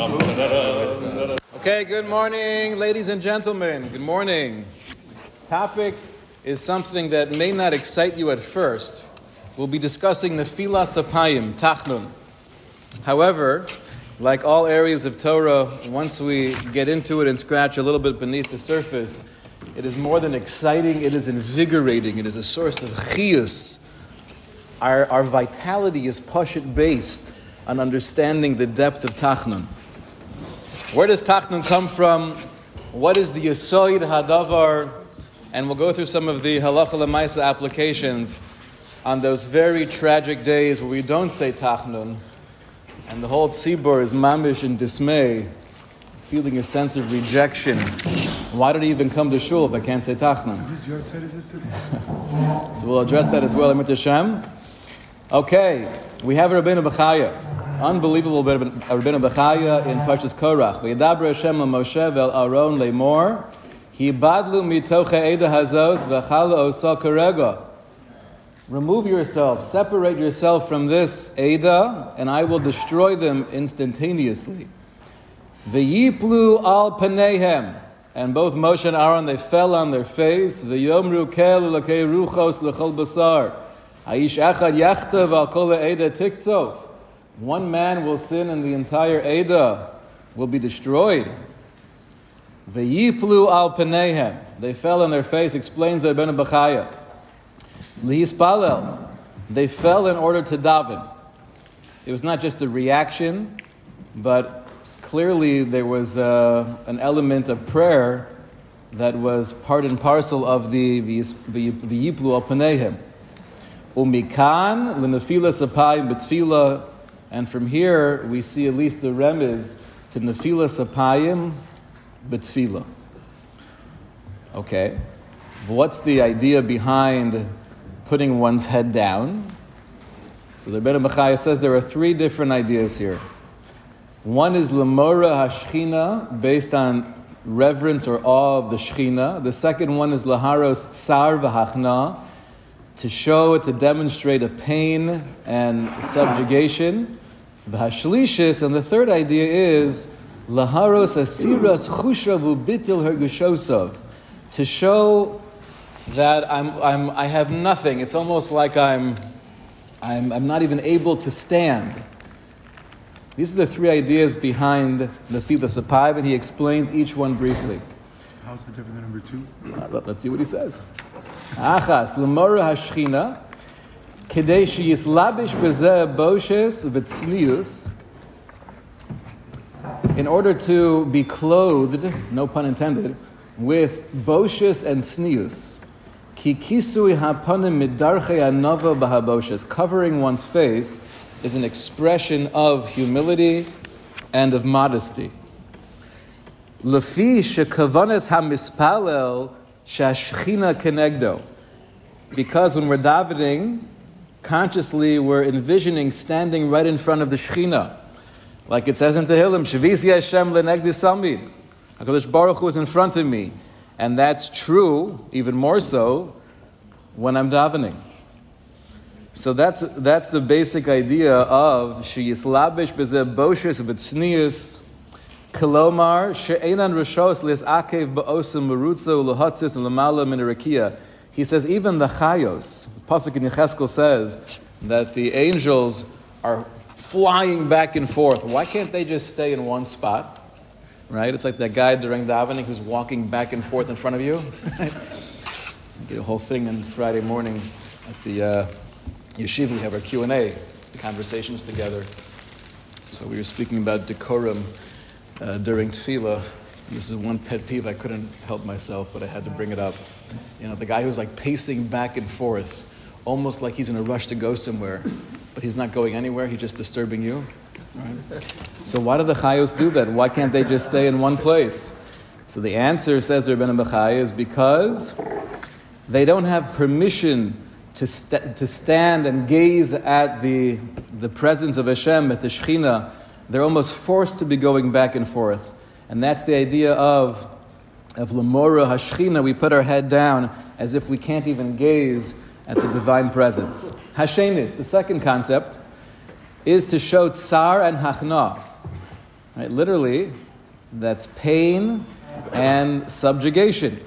Okay, good morning, ladies and gentlemen. Good morning. Topic is something that may not excite you at first. We'll be discussing the Filas Apayim, Tachnun. However, like all areas of Torah, once we get into it and scratch a little bit beneath the surface, it is more than exciting, it is invigorating, it is a source of chiyus. Our, our vitality is pashit based on understanding the depth of Tachnun. Where does Tachnun come from? What is the Yisoid Hadavar? And we'll go through some of the Halacha Lemaisa applications on those very tragic days where we don't say Tachnun, and the whole tzibur is mamish in dismay, feeling a sense of rejection. Why did he even come to shul if I can't say Tachnun? so we'll address that as well, Amit Hashem. Okay, we have Rabbeinu Bechaya. Unbelievable bit of Rabbeinu Bechaya in Pashas Korach. V'yadabra Hashem Moshe vel Aaron lemor. Hibadlu mitoche eda hazos v'chala osa. Remove yourself, separate yourself from this Ada, and I will destroy them instantaneously. V'yiplu al panehem. And both Moshe and Aaron, they fell on their face. V'yomru kel l'kei ruchos l'chol basar. Aish echad yachtav al kol Eda tiktov. One man will sin and the entire Ada will be destroyed. V'yiplu al panehem. They fell on their face, explains the Ibn Bachaya. Lihispalel. They fell in order to daven. It was not just a reaction, but clearly there was uh, an element of prayer that was part and parcel of the V'yiplu al panehem. Umikan l'nefila sapayim betfila and from here, we see at least the remez to Nefila Sapayim Betfila. Okay. What's the idea behind putting one's head down? So the Rebbe Machaya says there are three different ideas here. One is Lamora Hashchina, based on reverence or awe of the Shechina. The second one is Laharos Tsar V'Hachna, to show, it to demonstrate a pain and subjugation. V'hashlishis, and the third idea is laharos asiras chushavu bitil hergushosav, to show that I'm, I'm, I have nothing. It's almost like I'm, I'm, I'm not even able to stand. These are the three ideas behind the Filas Apayv, and he explains each one briefly. How's it different than number two? Uh, let, us see what he says. Achas, lemora hashchina, כדי שיסלביש בזה בושס וצניus, in order to be clothed, no pun intended, with boshes and snius. Ki kisui hapanim midarche anova bahaboshes. Covering one's face is an expression of humility and of modesty. Lefi shekavanes hamispalel shashchina kenegdo. Because when we're davening, consciously we're envisioning standing right in front of the Shekhinah. Like it says in Tehillim, Shavisi Hashem lenegdi samid. HaKadosh Baruch Hu is in front of me. And that's true, even more so, when I'm davening. So that's, that's the basic idea of Sheyislabish bezeh boshes v'tznius kolomar she'enan rishos lis akev ba'osim merutzo l'hotzis l'mala min he says even the chayos, Pasuk in Yecheskel says that the angels are flying back and forth. Why can't they just stay in one spot? Right? It's like that guy during davening who's walking back and forth in front of you. the whole thing on Friday morning at the uh, yeshiva, we have our Q and A conversations together. So we were speaking about decorum uh, during tefillah. This is one pet peeve. I couldn't help myself, but I had to bring it up. You know, the guy who's like pacing back and forth, almost like he's in a rush to go somewhere, but he's not going anywhere, he's just disturbing you. Right? So why do the Chayos do that? Why can't they just stay in one place? So the answer, says the Rebbeinu Bechai, is because they don't have permission to, st- to stand and gaze at the, the presence of Hashem, at the Shekhinah. They're almost forced to be going back and forth. And that's the idea of of Lamora Hashchina, we put our head down as if we can't even gaze at the divine presence. Hashemis, the second concept, is to show tsar and hachna. Right? Literally, that's pain and subjugation.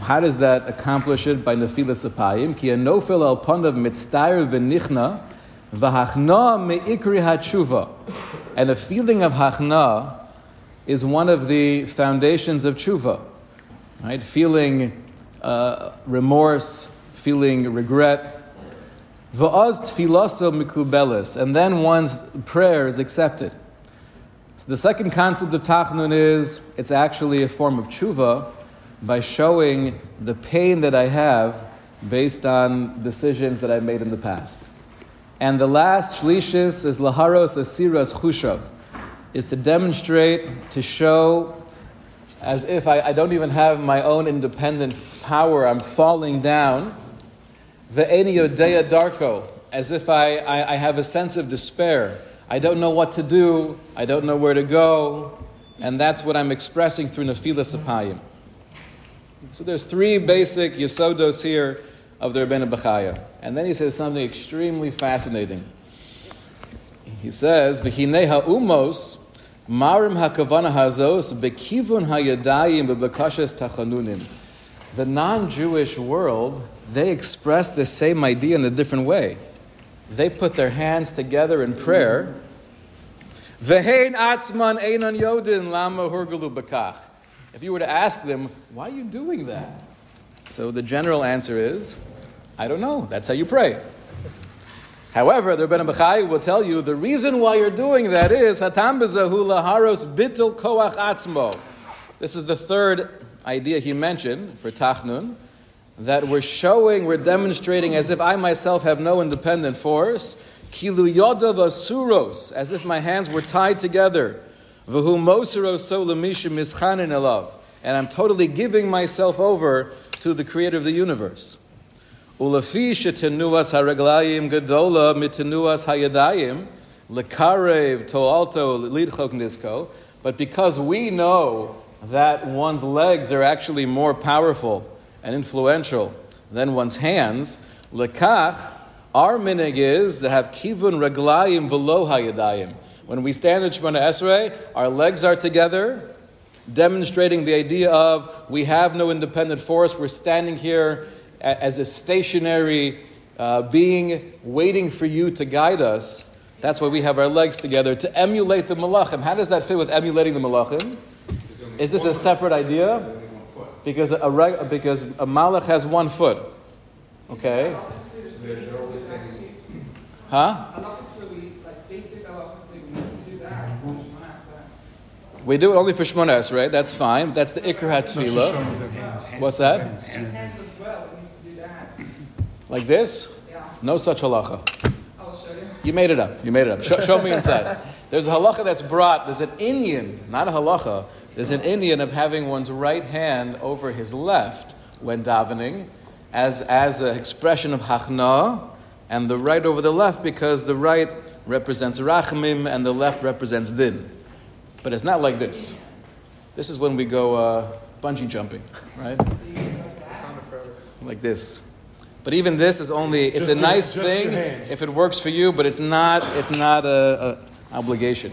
How does that accomplish it by nefilas apayim? Ki anofel al pandav mitzdair v'nichna v'hachna me'ikri hatshuva. And a feeling of hachna is one of the foundations of tshuva. Right? Feeling uh, remorse, feeling regret. Va'az tfilaso mikubelis. And then one's prayer is accepted. So the second concept of tachnun is it's actually a form of tshuva by showing the pain that I have based on decisions that I made in the past. And the last shlishis is laharos asiras chushav, is to demonstrate, to show, as if I, I don't even have my own independent power, I'm falling down. Ve'eni yodeya darko, as if I, I, I have a sense of despair. I don't know what to do, I don't know where to go, and that's what I'm expressing through nefilas apayim. So there's three basic yesodos here of the Rebbeinu Bechaya. And then he says something extremely fascinating. He says, "V'hinei ha'umos marim hakavana hazos bekivun hayadayim bebekashes tachanunim." The non-Jewish world they express the same idea in a different way. They put their hands together in prayer. Yodin lama. If you were to ask them, why are you doing that? So the general answer is, I don't know. That's how you pray. However, the Rebbeinu Bechai will tell you the reason why you're doing that is hatam bezahu laharos bitul koach atzmo. This is the third idea he mentioned for Tachnun, that we're showing, we're demonstrating as if I myself have no independent force, kilu yodav asuros, as if my hands were tied together, v'hu mosero so lemisha mischanin and I'm totally giving myself over to the creator of the universe. Ulafi shetenuas hareglayim gedola mitenuas hayadayim, lekarev toalto lidchok nisko, but because we know that one's legs are actually more powerful and influential than one's hands, lekach, our minig is to have kivun reglayim velo hayadayim. When we stand in Shemona Esrei, our legs are together, demonstrating the idea of we have no independent force. We're standing here as a stationary uh, being, waiting for you to guide us. That's why we have our legs together to emulate the malachim. How does that fit with emulating the malachim? Is this a separate idea? Because a, reg- because a malach has one foot. Okay? Huh? We do it only for Shmones, right? That's fine. That's the Ikr HaTfilah. What's that? Like this? No such halacha. I'll show you You made it up. You made it up. Show, show me inside. There's a halacha that's brought. There's an inyan, not a halacha. There's an inyan of having one's right hand over his left when davening, as as an expression of hachna, and the right over the left because the right represents rachamim and the left represents din. But it's not like this. This is when we go uh, bungee jumping, right? Like this. But even this is only, it's Just a nice your thing if it works for you, but it's not, it's not a, a obligation.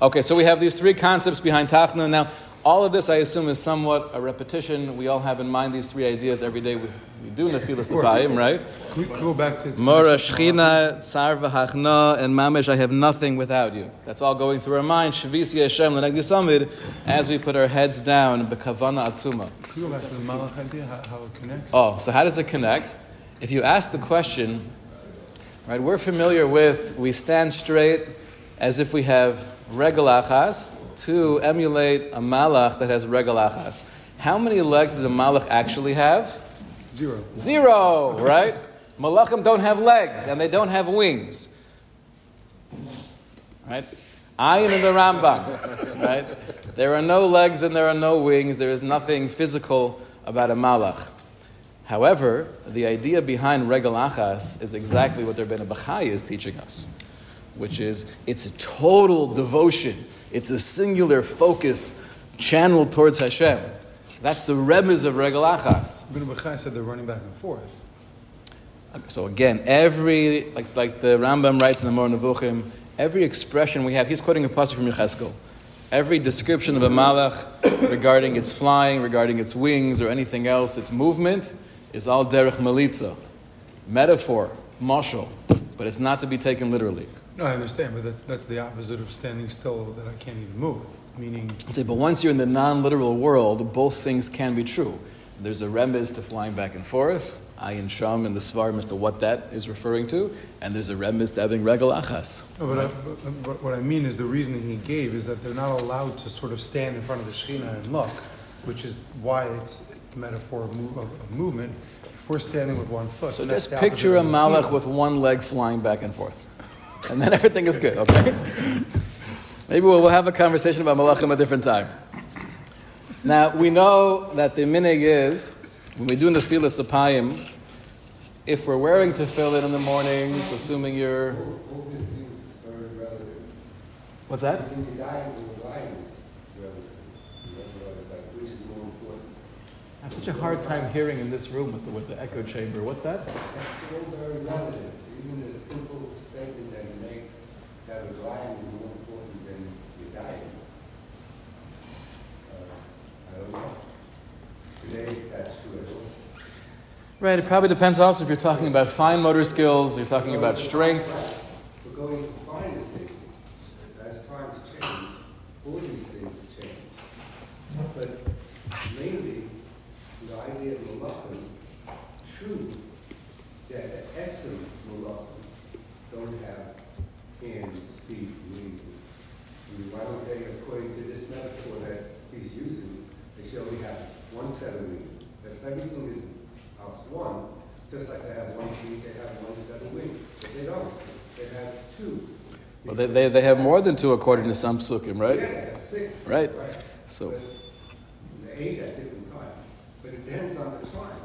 Okay, so we have these three concepts behind Tachnun. Now, all of this, I assume, is somewhat a repetition. We all have in mind these three ideas every day. We, we do Nefilas Apayim, right? Can we go back to... Mora, Shechina, Tsar v'Hachna, and Mamish, I have nothing without you. That's all going through our mind. Shavisi Hashem, Lenegdi Samid, as we put our heads down, Bekavana Atzuma. Can we go back to the Malach idea, how, how it connects? Oh, so how does it connect? If you ask the question, right, we're familiar with we stand straight as if we have regalachas to emulate a malach that has regalachas. How many legs does a malach actually have? Zero. Zero, right? Malachim don't have legs and they don't have wings. Right? Ayin in the Rambam, right? There are no legs and there are no wings. There is nothing physical about a malach. However, the idea behind regal achas is exactly what the Rebbeinu Bachai is teaching us, which is it's a total devotion. It's a singular focus channeled towards Hashem. That's the remez of regal achas. Ibn said they're running back and forth. So again, every like like the Rambam writes in the Moreh Nevuchim, every expression we have, he's quoting a passage from Yecheskel. Every description of a malach regarding its flying, regarding its wings, or anything else, its movement, is all derech melitza. Metaphor, mashal, but it's not to be taken literally. No, I understand, but that's, that's the opposite of standing still that I can't even move. Meaning, I'd say, but once you're in the non-literal world, both things can be true. There's a remez to flying back and forth, ayin sham in the svarim as to what that is referring to, and there's a remez to having regal achas. no, but, I, but, what I mean is the reasoning he gave is that they're not allowed to sort of stand in front of the Shekhinah and look, which is why it's, a metaphor of, move, of, of movement. If we're standing with one foot, So just picture a malach with one leg flying back and forth. And then everything is good, okay? Maybe we'll, we'll have a conversation about malachim a different time. Now, we know that the minig is, when we do nefilas apayim, if we're wearing tefillin in the mornings, assuming you're... All this seems very relative. What's that? When you die, the line is relative. You know, like, which is more important. I have such a hard time hearing in this room with the, with the echo chamber. What's that? That's very relative. Even the simple statement that he makes that line is more important than you dying. Uh, I don't know. Today, that's true at all. Right, it probably depends also if you're talking about fine motor skills, you're talking about strength. We're going to find things as times change, all these things change. But mainly, the idea of malachim, true, that the essence of malachim don't have hands, feet, wings. I mean, why don't they, according to this metaphor that he's using, they should only have of wings. If everything is out one, just like they have one feet, they have one set of wings. But they don't. They have two. Well, they, they, they have more than two according to some Yeah, right? they have six. Right. So- But ate at different times. But it depends on the time.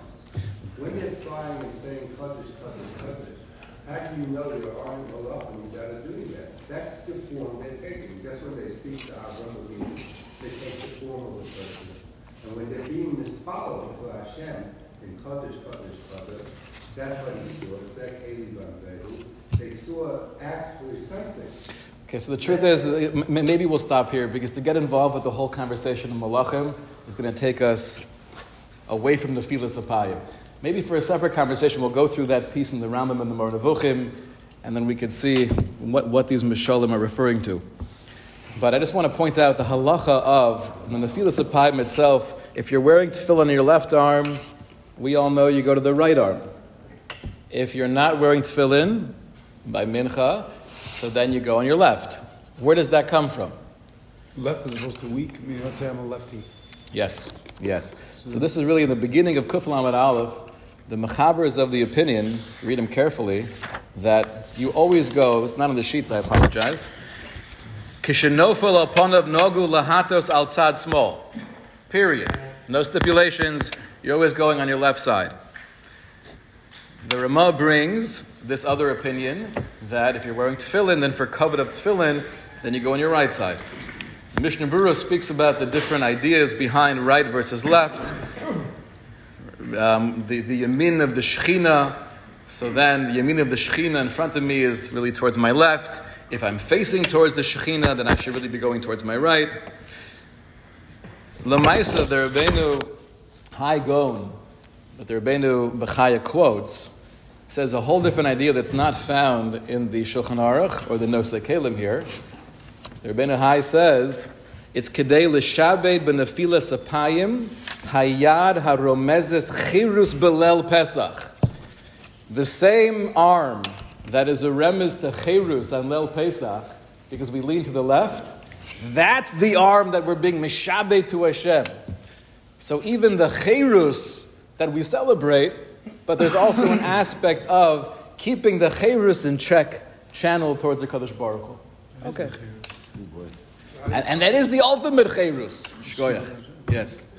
When they're flying and saying kaddish, kaddish, kaddish, how do you know your arm go up and that are doing that? That's the form they're taking. That's when they speak to Avram Avinu. They take the form of a person. And when they're being misfollowed to Hashem in kaddish, kaddish, kaddish, that's what he saw. It's that Van They saw actually something. Okay, so the truth is, maybe we'll stop here because to get involved with the whole conversation of malachim is going to take us away from the filas apayim. Maybe for a separate conversation, we'll go through that piece in the Rambam and the Moreh Nevuchim, and then we can see what, what these mishalim are referring to. But I just want to point out the halacha of the nefilas apayim itself. If you're wearing tefillin on your left arm, we all know you go to the right arm. If you're not wearing tefillin by mincha, so then you go on your left. Where does that come from? Left as opposed to weak. I mean, let's say I'm a lefty. Yes, yes. So this is really in the beginning of Kuf Lamed Aleph. The Mechaber is of the opinion, read them carefully, that you always go, it's not on the sheets, I apologize. Kishenofel aponav nogu lahatos al tzad smol. Period. No stipulations. You're always going on your left side. The Ramah brings this other opinion that if you're wearing tefillin, then for kavod of tefillin, then you go on your right side. Mishnah Berurah speaks about the different ideas behind right versus left. Um, the, the yamin of the Shechina. So then the yamin of the Shechina in front of me is really towards my left. If I'm facing towards the Shechina, then I should really be going towards my right. Lamaisa, the Rebbeinu Hai Gaon, that the Rebbeinu Bechaya quotes, says a whole different idea that's not found in the Shulchan Aruch or the Nosei Kelim here. The Rebbeinu Hai says, it's kedei l'shabed b'nefilas apayim hayad haromezes chirus belel pesach. The same arm that is a remez to chirus on lel pesach, because we lean to the left, that's the arm that we're being mishabed to Hashem. So even the chirus that we celebrate, but there's also an aspect of keeping the chirus in check, channeled towards the Kadosh Baruch Hu. Okay. And, and that is the ultimate Chayrus. Shkoyach. Yes.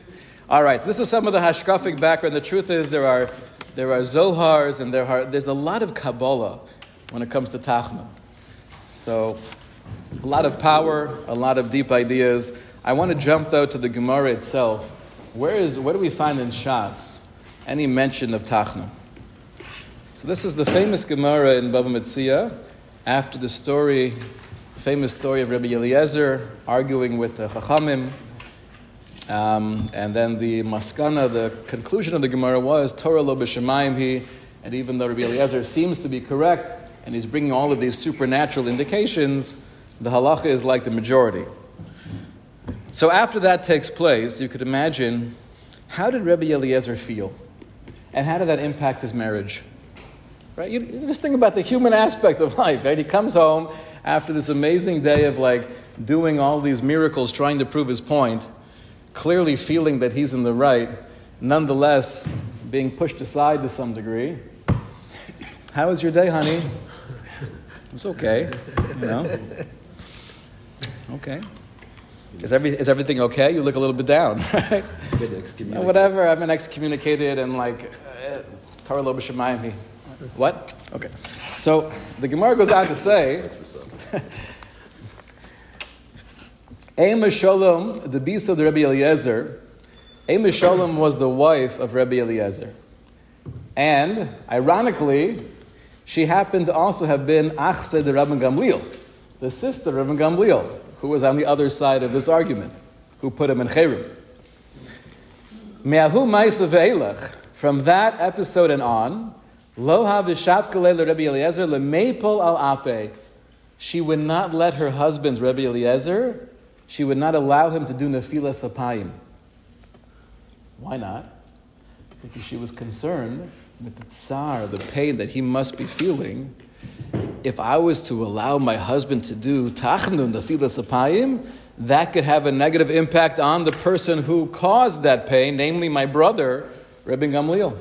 All right. This is some of the hashkafic background. The truth is there are, there are Zohars and there are, there's a lot of Kabbalah when it comes to Tachma. So a lot of power, a lot of deep ideas. I want to jump though to the Gemara itself. Where is, where do we find in Shas any mention of Tachna? So this is the famous Gemara in Baba Metzia, after the story, famous story of Rabbi Eliezer arguing with the Chachamim. Um, and then the maskana, the conclusion of the Gemara was Torah lo b'shemayim he, and even though Rabbi Eliezer seems to be correct, and he's bringing all of these supernatural indications, the halacha is like the majority. So after that takes place, you could imagine how did Rabbi Eliezer feel? And how did that impact his marriage? Right? You, you just think about the human aspect of life, right? He comes home after this amazing day of like doing all these miracles, trying to prove his point, clearly feeling that he's in the right, nonetheless being pushed aside to some degree. How was your day, honey? It's okay, you know. Okay. Is, every, is everything okay? You look a little bit down, right? Whatever, I've been excommunicated and like, uh, Torah lo b'shemayim. What? Okay. So the Gemara goes on to say, Ema Shalom, the beast of the Rebbe Eliezer, Ema Shalom was the wife of Rebbe Eliezer. And, ironically, she happened to also have been Achse de Rabban Gamliel, the sister of Rabban Gamliel, who was on the other side of this argument, who put him in Cherem. Me'ahu Maisa Ve'elach, from that episode and on, Lo Havishavkale Rabbi Eliezer lemeipol al ape. She would not let her husband, Rabbi Eliezer, she would not allow him to do nefila sapayim. Why not? Because she was concerned with the tsar, the pain that he must be feeling. If I was to allow my husband to do tachnun, nefila sapayim, that could have a negative impact on the person who caused that pain, namely my brother, Rabbi Gamliel.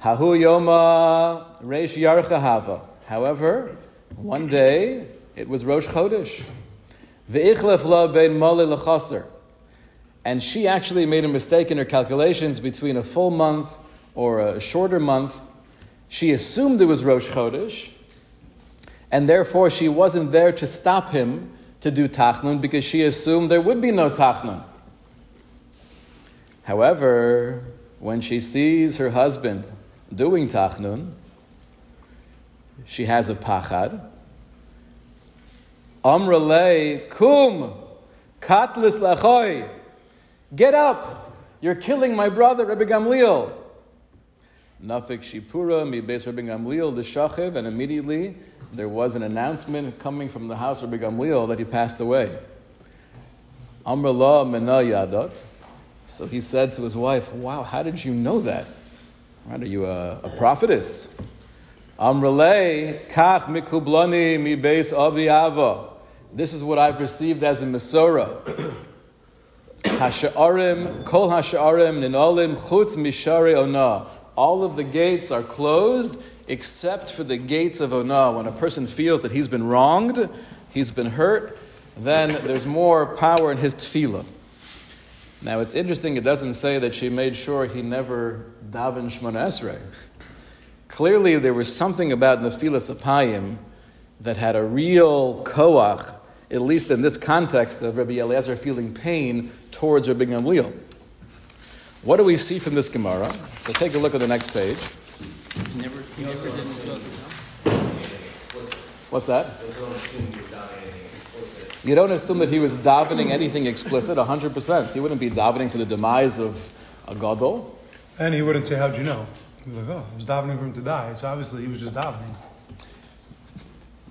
Hahu Yoma Reish Yarchahava. However, one day it was Rosh Chodesh. Ve'ichlef la bein mole lechaser. And she actually made a mistake in her calculations between a full month or a shorter month. She assumed it was Rosh Chodesh, and therefore she wasn't there to stop him to do Tachnun because she assumed there would be no Tachnun. However, when she sees her husband doing Tachnun, she has a pachad. Amrale kum katlis lachoy. Get up! You're killing my brother, Rabbi Gamliel. Nafik Shipura, mi beis Rabbi Gamliel, the Shachiv, and immediately there was an announcement coming from the house of Rabbi Gamliel that he passed away. Amrullah mena yadot. So he said to his wife, Wow, how did you know that? Right, are you a, a prophetess? Amrele kach mikublani mi beis aviava. This is what I've received as a Masorah. Hasha'arim, kol hasha'arim, ninolim, chutz mishari ona. All of the gates are closed except for the gates of ona. When a person feels that he's been wronged, he's been hurt, then there's more power in his tefillah. Now it's interesting, it doesn't say that she made sure he never davened Shmona Esrei. Clearly, there was something about Nefilas Apayim that had a real koach, at least in this context of Rabbi Eliezer feeling pain towards Rabbi Gamliel. What do we see from this Gemara? So take a look at the next page. Never, he never did What's that? You don't assume that he was davening anything explicit, 100%. He wouldn't be davening for the demise of a gadol. And he wouldn't say, How'd you know? He was like, Oh, I was davening for him to die. So obviously he was just davening.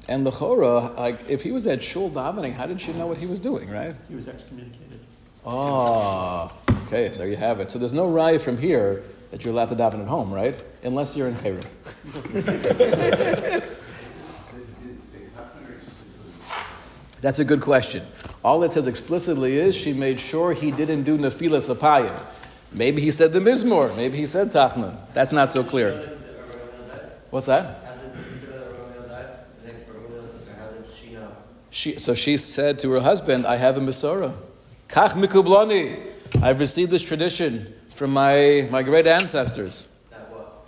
And the Chora, like, if he was at shul davening, how did she know what he was doing, right? He was excommunicated. Oh, okay, there you have it. So there's no rye from here that you're allowed to daven at home, right? Unless you're in Chayrim. That's a good question. All it says explicitly is she made sure he didn't do nefilas apayim. Maybe he said the mizmor. Maybe he said tachnun. That's not so clear. What's that? She, so she said to her husband, I have a Masorah. Kach. I've received this tradition from my, my great ancestors. That what?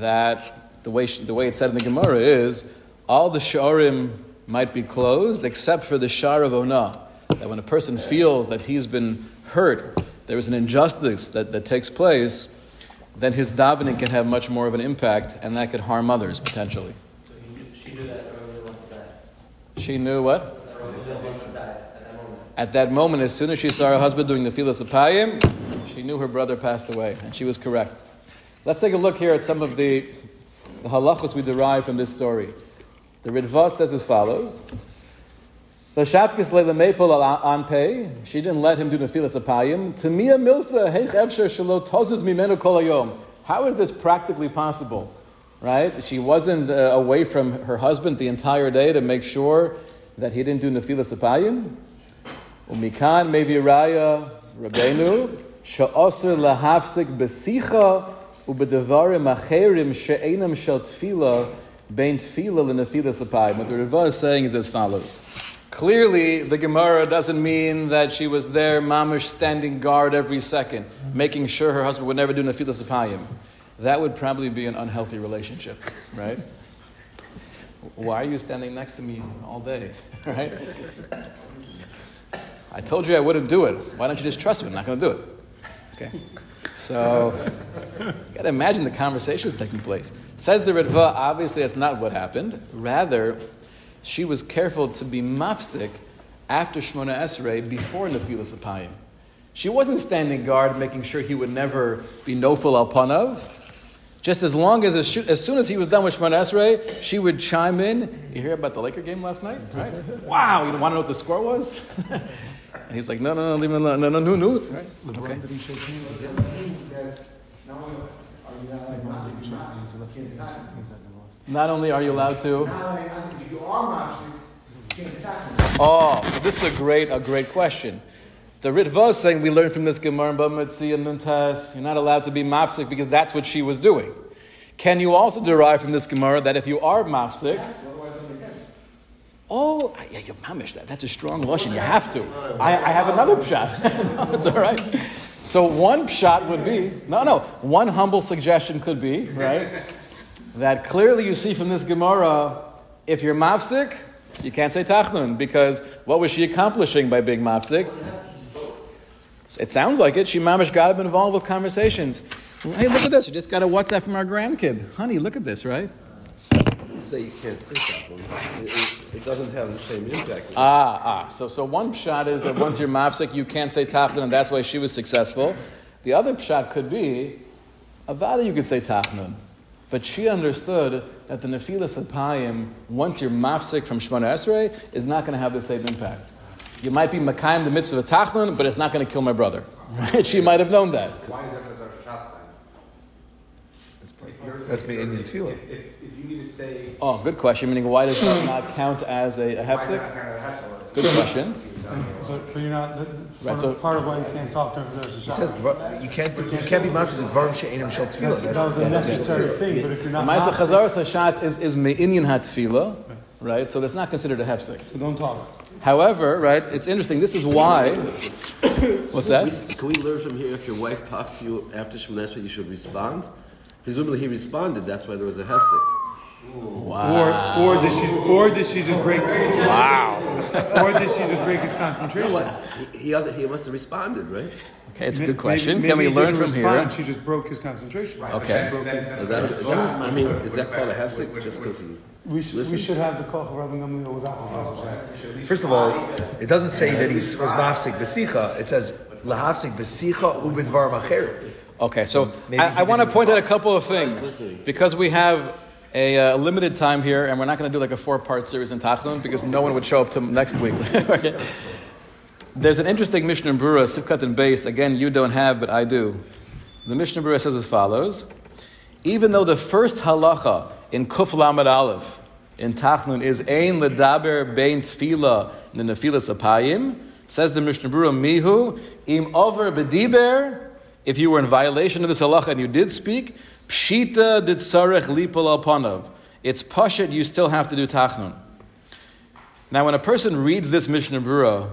That the way, the way it's said in the Gemara is all the sharim might be closed except for the shar of ona. That when a person feels that he's been hurt, there is an injustice that, that takes place, then his davening can have much more of an impact and that could harm others potentially. So he knew, she She knew what? At that moment, as soon as she saw her husband doing the Filas Apayim, she knew her brother passed away, and she was correct. Let's take a look here at some of the, the halachos we derive from this story. The Ritva says as follows. The Shafkis Leila Maple on pay. She didn't let him do Nefilas Apayim. Tamia Milsa, Heich Shalo Tozes Mimenu. How is this practically possible? Right? She wasn't uh, away from her husband the entire day to make sure that he didn't do Nefilas Apayim. Umikan maybe Raya Rabbeinu. Sha'osir lahafsik besicha ubedevarim acherim she'enam shel tefila bein tefila l'nefilas apayim. What the Rava is saying is as follows. Clearly, the Gemara doesn't mean that she was there, mamish, standing guard every second, making sure her husband would never do nefilas apayim. That would probably be an unhealthy relationship, right? Why are you standing next to me all day, right? I told you I wouldn't do it. Why don't you just trust me? I'm not going to do it. Okay. So, you got to imagine the conversations taking place. Says the Ritva, obviously that's not what happened. Rather, she was careful to be mafsik after Shmona Esrei before Nefilas Apayim. She wasn't standing guard making sure he would never be noful al panav. Just as long as, as soon as he was done with Shemona Esrei, she would chime in. You hear about the Laker game last night? Right? wow, you want to know what the score was? and he's like, no, no, no, leave him alone. No, no, no, no. Right? LeBron Okay. didn't shake hands again. not only are you allowed to shake be hands. He left Can't him attack 16 seconds left. Not only are you allowed to. Not only, I think if you are mafsik, you can't attack them. Oh, so this is a great, a great question. The Ritva is saying we learned from this Gemara in Bamutzi and Nuntas, you're not allowed to be mafsik because that's what she was doing. Can you also derive from this Gemara that if you are mafsik, Otherwise, it doesn't make sense. Oh, yeah, you're mamish, that, that's a strong lotion, you have to. I, I have another pshat. no, it's all right. So one pshat would be, no, no, one humble suggestion could be, right, that clearly you see from this Gemara, if you're mafsik, you can't say tachnun, because what was she accomplishing by being mafsik? It sounds like it. She mamish got involved with conversations. Hey, look at this. We just got a WhatsApp from our grandkid. Honey, look at this, right? Say you can't say something. It, it, it doesn't have the same impact. Ah, ah. So, so one shot is that once you're mafsik, you can't say tachnun, and that's why she was successful. The other shot could be, avada, you could say tachnun. But she understood that the nefilas apayim, once you're mafsik from Shemona Esrei, is not going to have the same impact. You might be makayim the mitzvah of a tachnun, but it's not going to kill my brother. Right? She might have known that. Why is that for such a shas then? That's me Indian tefillah. If, if, if you need to say. Oh, good question. Meaning, why does that not count as a, a why hefsek? that kind of a hefsek? Good question. But, but you're not, that- Right, part so- of- part of why you can't talk to him is there's a It shot. says dvar- you can't you can't be master with dvarim she'enim shel tefillah. That was a necessary thing, but if you're not Ma'aseh mafsik, Chazaras Hashatz is, is me'inyan hatfila, right? So that's not considered a hefsek. so don't talk. However, right, it's interesting. This is why. What's that? Can we learn from here if your wife talks to you after Shemoneh Esrei, you should respond? Presumably he responded, that's why there was a hefsek. Wow. Or, or did she, or did she just break? Wow. Or did she just break his concentration? What? He, he, other- he must have responded, right? Okay, it's a good question. maybe- Can we learn from respond, here? She just broke his concentration. Okay. Well, that's, that- I mean, is that called a hefsek just because he... We should, we should have the call for Rabbi Gamliel without the shot. First of all, it doesn't say that he was mafsik besicha. It says lahafsik besicha ubidvar macher. Okay, so Maybe I, I want to point out a couple of things because we have a uh, limited time here, and we're not going to do like a four-part series in Tachlon because no one would show up to next week. okay. There's an interesting Mishnah in Brura, Sifkat and Base. Again, you don't have, but I do. The Mishnah Brura says as follows: Even though the first halacha in Kuf Lamed Aleph in Tachnun is Ein Ledaber Bein Tfila in the Nefilas Apayim, says the Mishnah Brura Mihu Im Over Bediber. If you were in violation of this halacha and you did speak, Pshita did Sarech Lipol Al Panav. It's Pashat, you still have to do Tachnun. Now, when a person reads this Mishnah Brura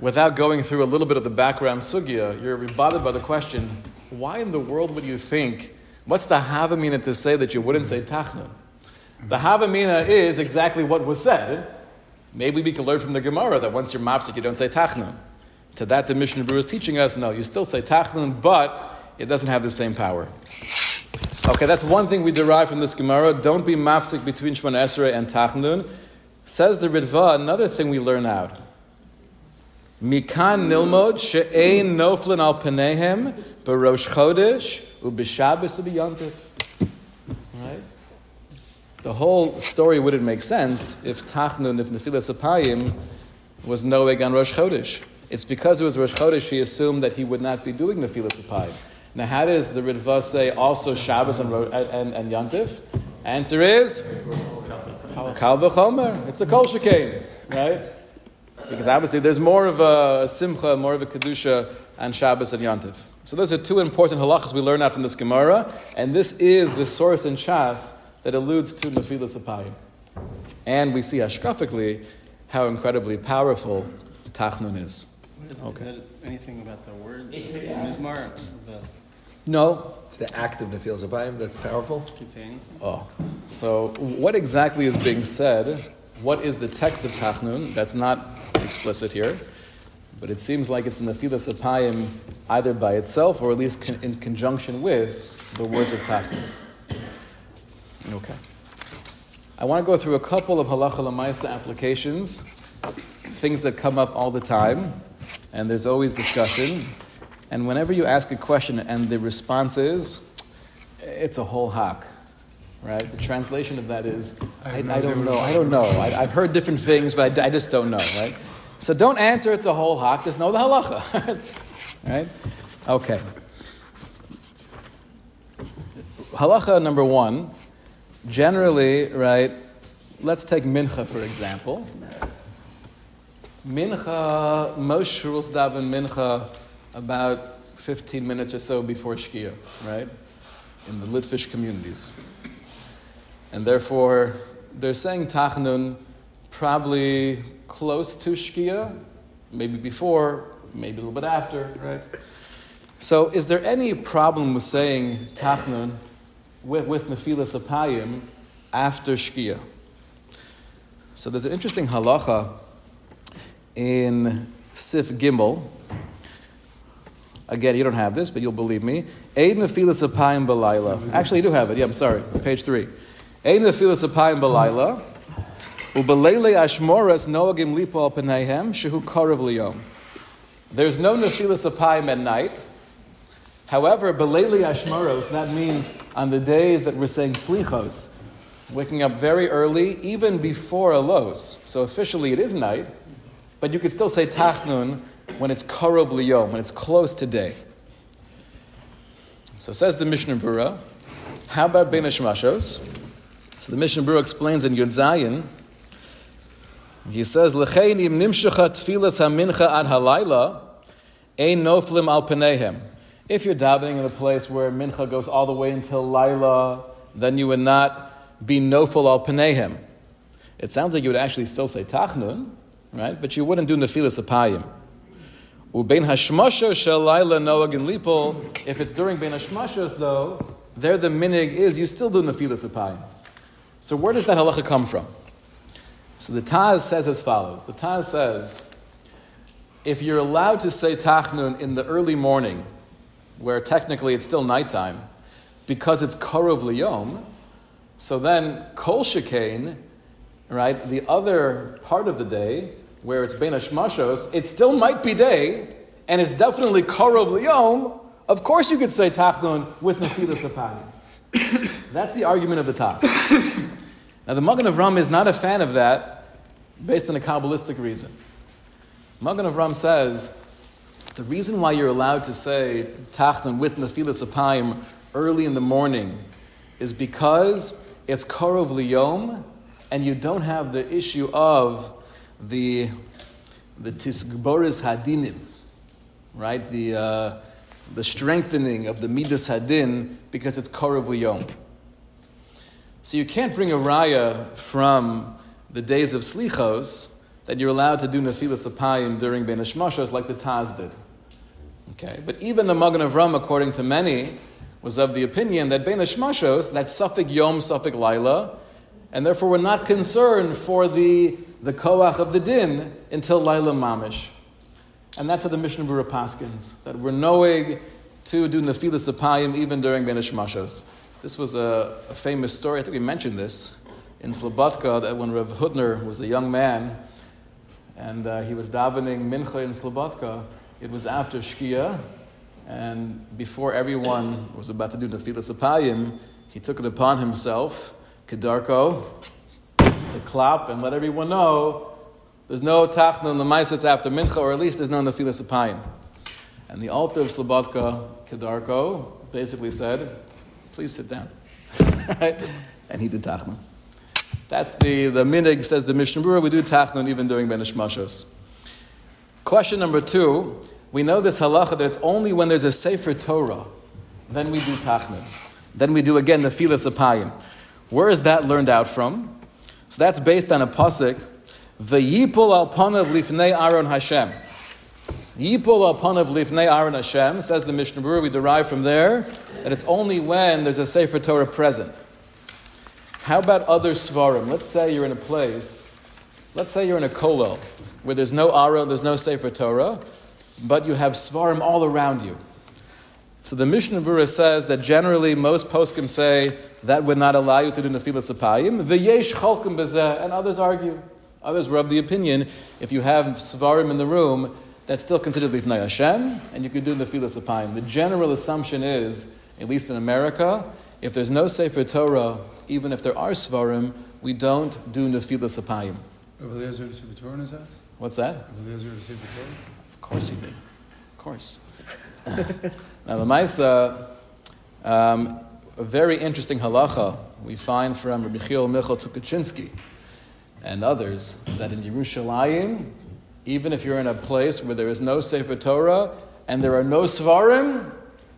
without going through a little bit of the background sugya, you're rebutted by the question, why in the world would you think, what's the Havamina to say that you wouldn't say Tachnun? The Havamina is exactly what was said. Maybe we can learn from the Gemara that once you're mafsik, you don't say Tachnun. To that, the Mishnah Brura is teaching us, no, you still say Tachnun, but it doesn't have the same power. Okay, that's one thing we derive from this Gemara. Don't be mafsik between Shemon Esrei and Tachnun. Says the Ritva, another thing we learn out. Mikan nilmod she'ein noflin al penehem barosh chodesh ubishabes ubiyantiv. Right? The whole story wouldn't make sense if Tachnun, if Nefilas Apayim was Noeg on Rosh Chodesh. It's because it was Rosh Chodesh he assumed that he would not be doing Nefilas Apayim. Now, how does the Ritva say also Shabbos and, and, and Yantiv? Answer is Kal v'chomer. It's a kol shekain, right? Because obviously there's more of a simcha, more of a kedusha on Shabbos and Yantiv. So those are two important halachas we learn out from this Gemara, and this is the source in Shas that alludes to Nefilas Apayim. And we see hashkafically how incredibly powerful Tachnun is. Is, Okay. is that anything about the word Mizmor? The, No. It's the act of Nefilas Apayim that's powerful. can say anything? Oh. So what exactly is being said? What is the text of Tachnun? That's not explicit here. But it seems like it's the Nefilas Apayim either by itself or at least con- in conjunction with the words of Tachnun. Okay. I want to go through a couple of halacha lamaisa applications, things that come up all the time, and there's always discussion. And whenever you ask a question and the response is, it's a whole hack, right? The translation of that is, I I, I don't know, I don't know. I, I've heard different things, but I, I just don't know, right? So don't answer it's a whole hack, just know the halacha, right? Okay. Halacha number one, generally, right, let's take mincha for example. Mincha, most shuls daven mincha about 15 minutes or so before Shkia, right? In the Litvish communities. And therefore, they're saying Tachnun probably close to Shkia, maybe before, maybe a little bit after, right? So, is there any problem with saying Tachnun with, with Apayim after Shkia? So, there's an interesting halacha in Sif Gimel. Again, you don't have this, but you'll believe me. Eid Nefilas Apayim Balayla. Actually, you do have it. Yeah, I'm sorry. Page three. Eid Nefilas Apayim Balayla. Ubelele Ashmoras Noagim Lipo al Penayhem Shehu Korav Liyom. There's no Nefilas Apayim at night. However, Beleli Ashmoros, that means on the days that we're saying Slichos, waking up very early, even before a los. So officially it is night, but you could still say Tachnun when it's Korov Liyom, when it's close to day. So says the Mishnah Brura, how about Ben Hashmashos? So the Mishnah Brura explains in Yud he says, L'chein im nimshecha tfilas hamincha ad halayla, ein noflim al penehem. If you're davening in a place where mincha goes all the way until laila, then you would not be nofil al penehem. It sounds like you would actually still say tachnun, right? But you wouldn't do nefilas apayim. Ubein hashmashos shel laila noag and lipol. If it's during bein hashmashos, though, there the minig is you still do nefilas apayim. So where does that halacha come from? So the Taz says as follows. The Taz says, if you're allowed to say tachnun in the early morning, where technically it's still nighttime, because it's korov liyom, so then kol shekain, right, the other part of the day, where it's ben hashmashos, it still might be day, and it's definitely korov liyom, of course you could say tachnun with nefilas apayim. That's the argument of the Taz. now the Magen Avraham is not a fan of that, based on a Kabbalistic reason. Magen Avraham says, the reason why you're allowed to say Tachnun with Nefilas Apayim early in the morning is because it's Korov Liyom and you don't have the issue of the, the Tisgboris Hadinim, right? The, uh, the strengthening of the Midas Hadin because it's Korov Liyom. So you can't bring a raya from the days of Slichos that you're allowed to do Nefilas Apayim during Ben Hashmashos like the Taz did. Okay, but even the Magen Avraham, according to many, was of the opinion that Ben Hashmashos, that Safek Yom, Safek Laila, and therefore we're not concerned for the, the Koach of the Din until Laila Mamish. And that's how the Mishnah Berurah Paskins, that we're knowing to do Nefilas Apayim even during Ben Hashmashos. This was a, a famous story, I think we mentioned this in Slobodka that when Rev Hutner was a young man and uh, he was davening mincha in Slobodka, it was after Shkia, and before everyone was about to do Nefilas Apayim, he took it upon himself, Kedarko, clap and let everyone know there's no tachnun the after mincha, or at least there's no Nefilas Apayim. And the Alter of Slobodka, Kedarko, basically said, please sit down. right? And he did tachnun. That's the, the minig, says the Mishnah Berurah, we do tachnun even during Bein Hashmashos. Question number two, we know this halacha that it's only when there's a Sefer Torah, then we do tachnun. Then we do again the filas apayim. Where is that learned out from? So that's based on a pasuk, V'yipul al panav lifnei aron Hashem. Yipul al panav lifnei aron Hashem, says the Mishnah Berurah, we derive from there that it's only when there's a Sefer Torah present. How about other svarim? Let's say you're in a place, let's say you're in a kolel, where there's no Ara, there's no Sefer Torah, but you have svarim all around you. So the Mishnah Berurah says that generally most poskim say that would not allow you to do nefilas apayim. V'yesh cholkim bezeh, and others argue. Others were of the opinion if you have svarim in the room, that's still considered lifnei Hashem, and you could do nefilas apayim. The general assumption is, at least in America, if there's no sefer Torah, even if there are svarim, we don't do nefilas apayim. Eliezer the Sefer Torah in his house? What's that? Eliezer the Torah? Of course he did. Of course. now the Maisa, um, a very interesting halacha we find from Rabbi Chiel Michal Tukachinsky and others that in Yerushalayim, even if you're in a place where there is no Sefer Torah and there are no Svarim,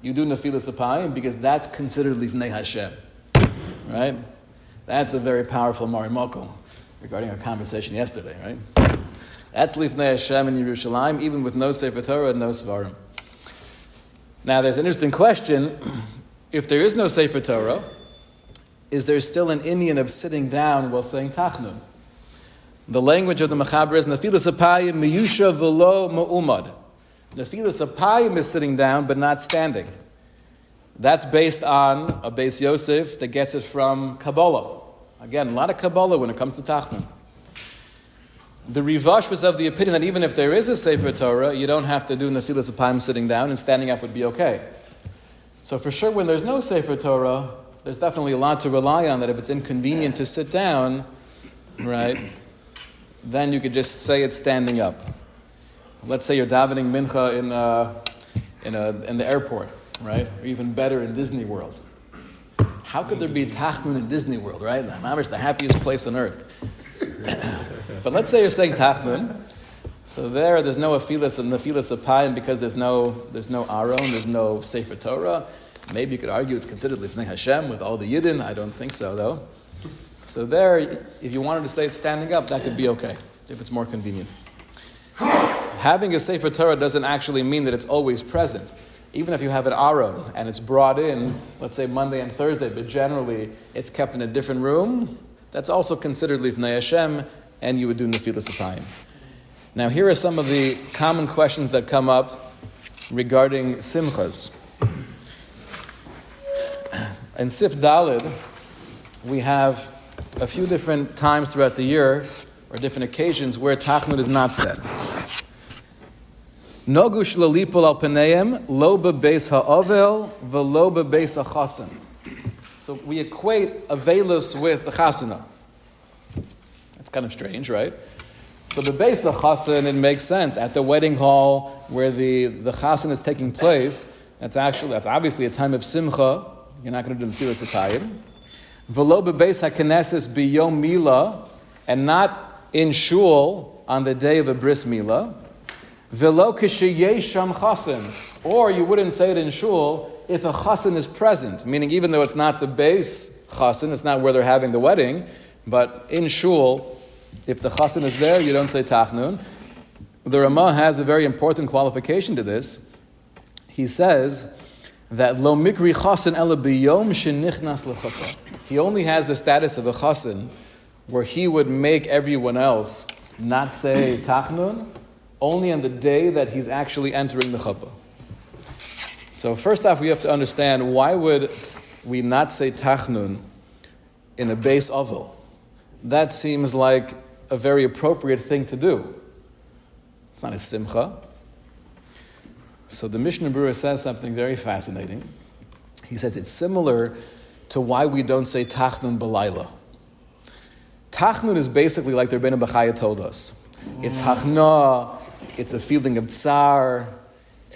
you do Nefilas Apayim because that's considered Lifnei Hashem. Right? That's a very powerful Marimoko regarding our conversation yesterday, right? That's Lifnei Hashem in Yerushalayim, even with no Sefer Torah and no Svarim. Now, there's an interesting question. If there is no Sefer Torah, is there still an inyan of sitting down while saying Tachnun? The language of the Mechaber is Nefilas Apayim Miyusha Velo Ma'umad. Nefilas Apayim is sitting down but not standing. That's based on a Beis Yosef that gets it from Kabbalah. Again, a lot of Kabbalah when it comes to Tachnun. The Rivash was of the opinion that even if there is a Sefer Torah, you don't have to do Nefilas Apayim sitting down, and standing up would be okay. So for sure, when there's no Sefer Torah, there's definitely a lot to rely on that if it's inconvenient to sit down, right, then you could just say it standing up. Let's say you're davening mincha in, uh, in, a, in the airport, right? Or even better in Disney World. How could there be tachnun in Disney World, right? Mamish, the happiest place on earth. But let's say you're saying tachnun. So there, there's no afilas and nefilas apayim because there's no there's no aron, there's no sefer Torah. Maybe you could argue it's considered lifnei Hashem with all the yidden. I don't think so though. So there, if you wanted to say it's standing up, that could be okay if it's more convenient. Having a sefer Torah doesn't actually mean that it's always present. Even if you have an aron and it's brought in, let's say Monday and Thursday, but generally it's kept in a different room, that's also considered lifnei Hashem, and you would do nefilas apayim. Now, here are some of the common questions that come up regarding simchas. In Sif Daled, we have a few different times throughout the year, or different occasions, where Tachnun is not said. Nogush lalipul al paneim, lo bebeis ha'ovel, velo bebeis ha'chasen. So we equate avelus with the chasana. That's kind of strange, right? So the beis of chasen, it makes sense. At the wedding hall where the, the chasen is taking place, that's actually, that's obviously a time of simcha. You're not going to do the filas atayim. Velo bebeis hakenesis biyom mila, and not in shul on the day of a bris mila. Velo kishiyesham chasen, or you wouldn't say it in shul if a chasen is present, meaning even though it's not the beis chasen, it's not where they're having the wedding, but in shul, if the chasen is there, you don't say tachnun. The Ramah has a very important qualification to this. He says that lo mikri chasen ela biyom shenichnas lechuppah. He only has the status of a chasen where he would make everyone else not say tachnun only on the day that he's actually entering the chuppah. So first off, we have to understand why would we not say tachnun in a beis ovel? that seems like a very appropriate thing to do. It's not a simcha. So the Mishnah Berurah says something very fascinating. He says it's similar to why we don't say Tachnun Balayla. Tachnun is basically like the Rebbeinu Bachaya told us. It's mm. hachna, it's a feeling of tsar,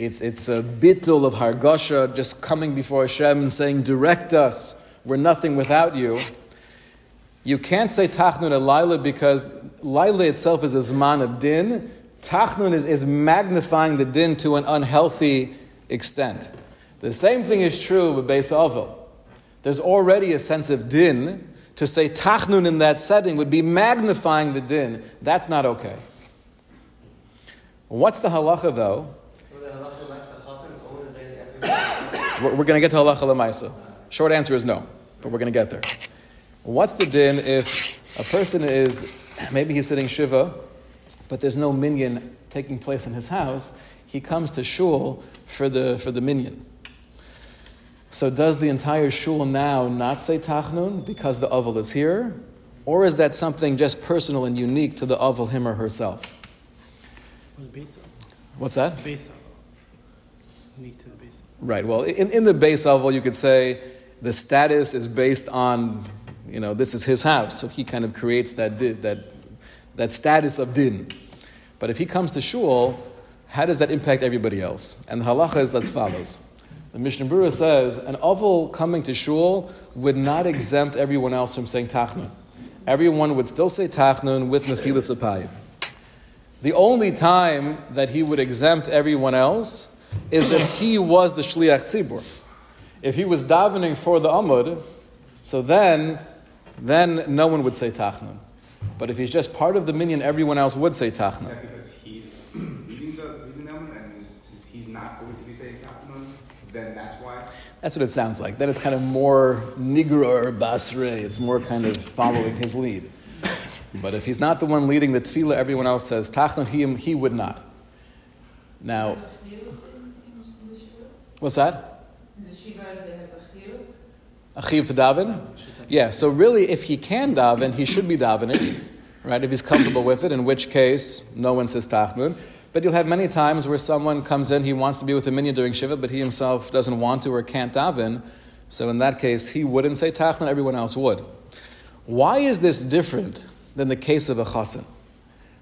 it's, it's a bittul of hargosha, just coming before Hashem and saying, direct us, we're nothing without you. You can't say Tachnun at Laila because Laila itself is a zman of din. Tachnun is, is magnifying the din to an unhealthy extent. The same thing is true with Beis Avil. There's already a sense of din. To say Tachnun in that setting would be magnifying the din. That's not okay. What's the halacha though? We're, we're going to get to halacha lemaisa. Short answer is no, but we're going to get there. What's the din if a person is, maybe he's sitting shiva, but there's no minyan taking place in his house, he comes to shul for the, for the minyan. So does the entire shul now not say tachnun because the ovel is here? Or is that something just personal and unique to the ovel, him or herself? What's that? Unique to. Right. Well, in, in the beis ovel, you could say the status is based on, you know, this is his house, so he kind of creates that that that status of din. But if he comes to shul, how does that impact everybody else? And the halacha is as follows. The Mishnah Berurah says an ovel coming to shul would not exempt everyone else from saying tachnun. Everyone would still say tachnun with nefilas apayim. The only time that he would exempt everyone else is if he was the shliach tzibur. If he was davening for the amud, so then, then no one would say tachnun. But if he's just part of the minyan, everyone else would say Is tachnun. that because he's leading the leading and since he's not going to be saying Kaplan, then that's why. That's what it sounds like. Then it's kind of more nigra or basre. It's more kind of following his lead. But if he's not the one leading the tefillah, everyone else says tachnun. He, he would not. Now, what's that? The Shiva there has a chiyuv. A chiv to daven? Yeah, so really, if he can daven, he should be davening, right? If he's comfortable with it, in which case, no one says tachnun. But you'll have many times where someone comes in, he wants to be with the minyan during Shiva, but he himself doesn't want to or can't daven. So in that case, he wouldn't say tachnun, everyone else would. Why is this different than the case of a chasen?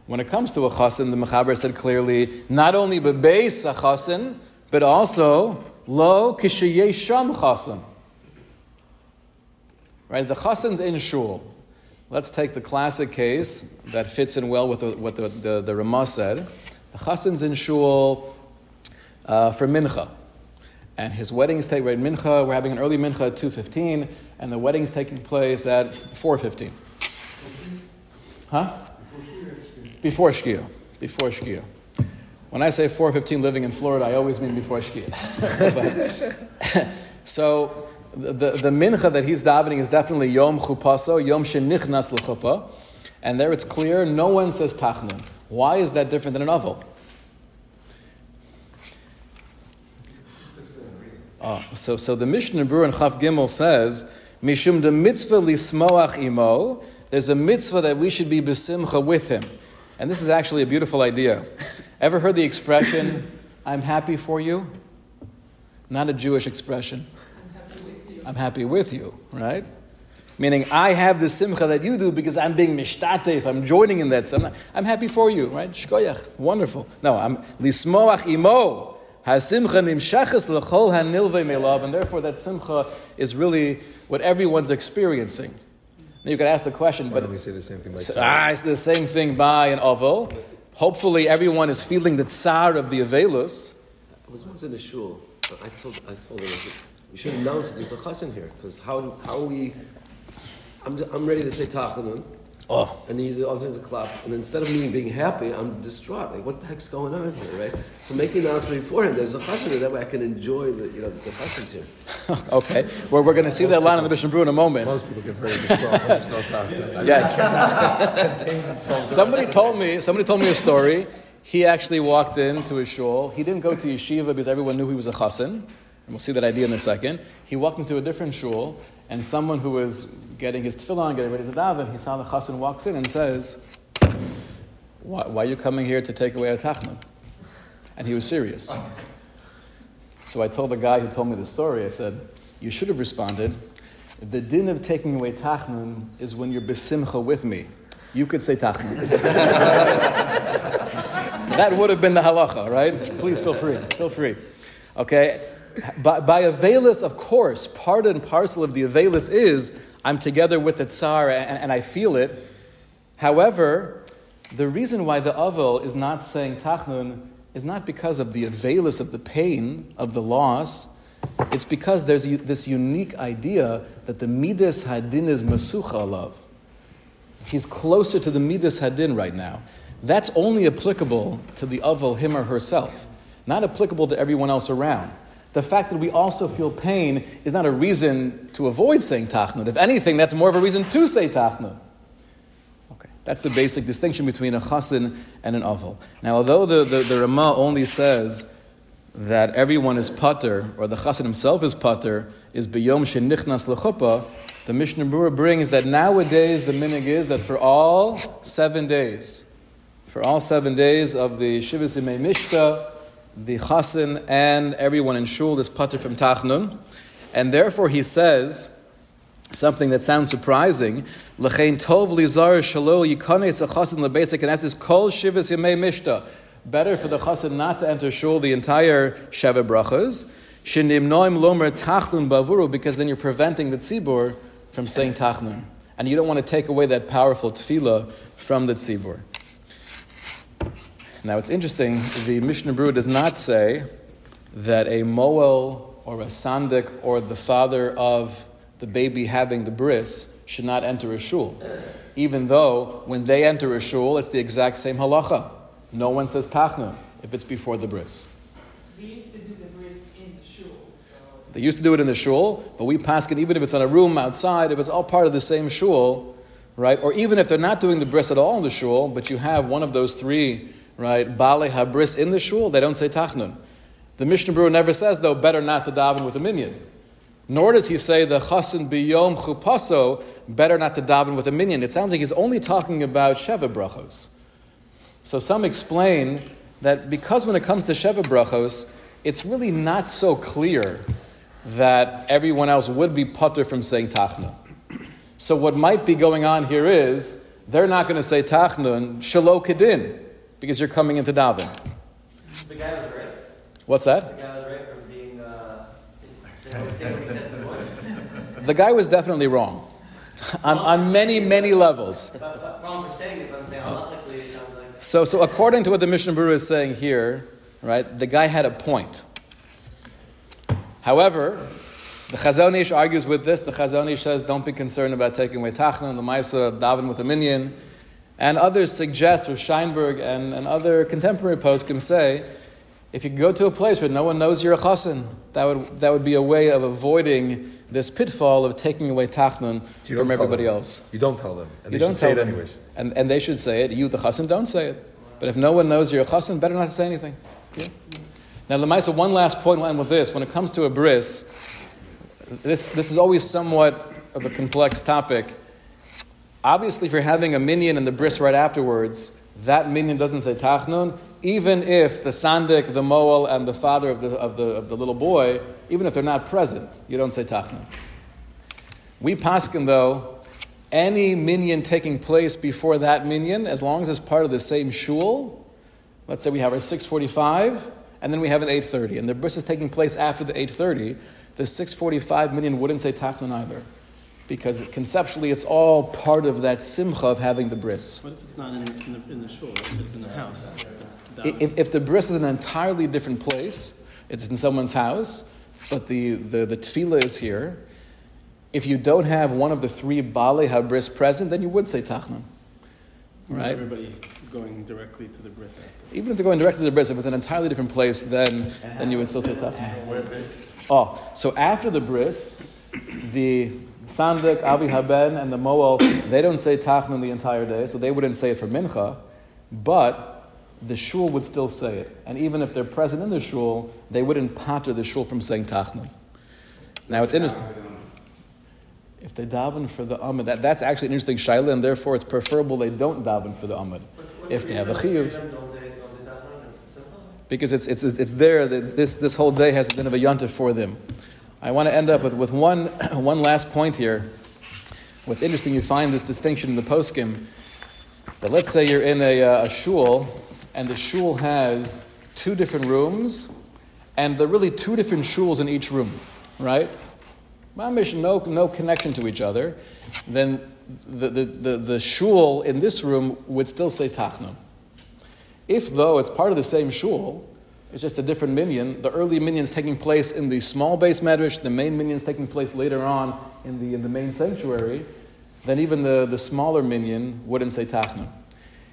When it comes to a chasen, the Mechaber said clearly, not only bebeis a chasen, but also lo kishayesham chasen. Right, the chasen's in shul. Let's take the classic case that fits in well with what the, the, the Ramah said. The chasen's in shul uh, for mincha. And his wedding's take right mincha. We're having an early mincha at two fifteen, and the wedding's taking place at four fifteen. Huh? Before shkia. Before shkia. When I say four fifteen, living in Florida, I always mean before shkia. So the, the, mincha that he's davening is definitely yom chupaso, yom shenichnas lechupa, and there it's clear. No one says tachnun. Why is that different than an ovel? Oh, so, so the Mishnah Berurah in Chaf Gimel says, Mishum de mitzvah lismoach imo, there's a mitzvah that we should be besimcha with him. And this is actually a beautiful idea. Ever heard the expression, I'm happy for you? Not a Jewish expression. I'm happy with you, right? Meaning, I have the simcha that you do because I'm being mishtatef, I'm joining in that. So I'm, not- I'm happy for you, right? Shkoyach, wonderful. No, I'm lismoach imo. Hasimcha nimshachas lechol hanilve melav, and therefore that simcha is really what everyone's experiencing. Now you could ask the question, Why but don't we say the same thing by ah, it's the same thing by an ovel. Hopefully, everyone is feeling the tsar of the avelus. I was once in the shul. I told I told her we should announce that there's a chassan here because how how we. I'm, I'm ready to say tachanun. Oh, And then you do all things to clap. And instead of me being happy, I'm distraught. Like, what the heck's going on here, right? So make the announcement beforehand. There's a chassan here. That way I can enjoy the, you know, the chassan's here. okay. Well, we're going to see that line in the Mishnah Berurah in a moment. Most people get very distraught when there's no time. Yes. Somebody told me. Somebody told me a story. He actually walked into a shul. He didn't go to yeshiva because everyone knew he was a chassan. And we'll see that idea in a second. He walked into a different shul, and someone who was getting his tefillin, getting ready to daven, he saw the chassan walks in and says, why, why are you coming here to take away a tachnun? And he was serious. So I told the guy who told me the story, I said, you should have responded, the din of taking away tachnun is when you're besimcha with me. You could say tachnun. that would have been the halacha, right? Please feel free. Feel free. Okay? By, by Avelis, of course, part and parcel of the Avelis is I'm together with the Tsar and, and I feel it. However, the reason why the Avel is not saying Tachnun is not because of the Avelis of the pain of the loss. It's because there's this unique idea that the Midas Hadin is Masucha love. He's closer to the Midas Hadin right now. That's only applicable to the Avel, him or herself, not applicable to everyone else around. The fact that we also feel pain is not a reason to avoid saying Tachnun. If anything, that's more of a reason to say Tachnun. Okay, that's the basic distinction between a chassin and an avel. Now, although the, the, the Ramah only says that everyone is pater, or the chassid himself is pater, is beyom shenichnas lechuppah, the Mishnah Berurah brings that nowadays the minig is that for all seven days, for all seven days of the Shivas Imei Mishka, the chassin and everyone in shul is pater from tachnun, and therefore he says something that sounds surprising. L'chein tov lizar shalol a chassin lebasic and is kol shivas yemei mishta. Better for the chassin not to enter shul the entire sheva brachas. Because then you're preventing the tzibur from saying tachnun, and you don't want to take away that powerful tefillah from the tzibur. Now it's interesting, the Mishnah Berurah does not say that a Moel or a Sandik or the father of the baby having the bris should not enter a shul. Even though when they enter a shul, it's the exact same halacha. No one says tachna if it's before the bris. We used to do the bris in the shul, so They used to do it in the shul, but we pass it even if it's in a room outside, if it's all part of the same shul, right? Or even if they're not doing the bris at all in the shul, but you have one of those three, right, bale habris in the shul, they don't say tachnun. The Mishnah Berurah never says, though, better not to daven with a minion. Nor does he say the chasin biyom chupaso, better not to daven with a minion. It sounds like he's only talking about sheva brachos. So some explain that because when it comes to sheva brachos, it's really not so clear that everyone else would be putter from saying tachnun. So what might be going on here is they're not going to say tachnun shalo kedin because you're coming into daven. The guy was right. What's that? The guy was right from being, uh, saying saying what he said to the guy was definitely wrong on, on many, many levels. But, wrong for saying it, but I'm saying halachically it sounds like. So, so according to what the Mishnah Berurah is saying here, right, the guy had a point. However, the Chazon Ish argues with this. The Chazon Ish says, don't be concerned about taking away Tachna, the Maisa, daven with a minion. And others suggest, or Scheinberg and, and other contemporary posts can say, if you go to a place where no one knows you're a chassan, that would, that would be a way of avoiding this pitfall of taking away tachnun from everybody them. else. You don't tell them. And You they don't should say tell it them. anyways. And, and they should say it. You, the chassan, don't say it. But if no one knows you're a chassan, better not to say anything. Yeah? Now, Lemaisa, one last point, we'll end with this. When it comes to a bris, this, this is always somewhat of a complex topic. Obviously, if you're having a minion and the bris right afterwards, that minion doesn't say tachnun, even if the sandik, the moel, and the father of the, of, the, of the little boy, even if they're not present, you don't say tachnun. We paskin, though, any minion taking place before that minion, as long as it's part of the same shul, let's say we have our 645, and then we have an 830, and the bris is taking place after the 830, the 645 minion wouldn't say tachnun either. Because conceptually, it's all part of that simcha of having the bris. What if it's not in, in, the, in the shul? If it's in the house? If, if the bris is an entirely different place, it's in someone's house, but the, the, the tefillah is here, if you don't have one of the three bale habris present, then you would say tachnun. Right? Everybody is going directly to the bris. Even if they're going directly to the bris, if it's an entirely different place, then, then you would still say tachnun. Oh, so after the bris, the sandik, avi haben, and the moel, they don't say tachnun the entire day, so they wouldn't say it for mincha, but the shul would still say it. And even if they're present in the shul, they wouldn't patter the shul from saying tachnun. Now it's interesting. If they daven for the Amud, that, that's actually an interesting shaila, and therefore it's preferable they don't daven for the what's If the they have a chiyuv. because it's, it's, it's there that this, this whole day has been of a yontif for them. I want to end up with, with one, one last point here. What's interesting, you find this distinction in the poskim that let's say you're in a, uh, a shul and the shul has two different rooms and there are really two different shuls in each room, right? No, no connection to each other, then the, the, the, the shul in this room would still say tachnun. If, though, it's part of the same shul, it's just a different minion, the early minion's taking place in the small beis medrash, the main minion's taking place later on in the, in the main sanctuary, then even the, the smaller minion wouldn't say tachna.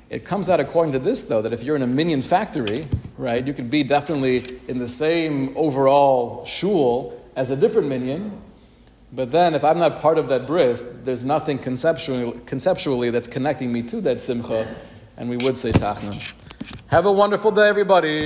It comes out according to this, though, that if you're in a minion factory, right, you could be definitely in the same overall shul as a different minion, but then if I'm not part of that bris, there's nothing conceptually, conceptually that's connecting me to that simcha, and we would say tachna. Have a wonderful day, everybody.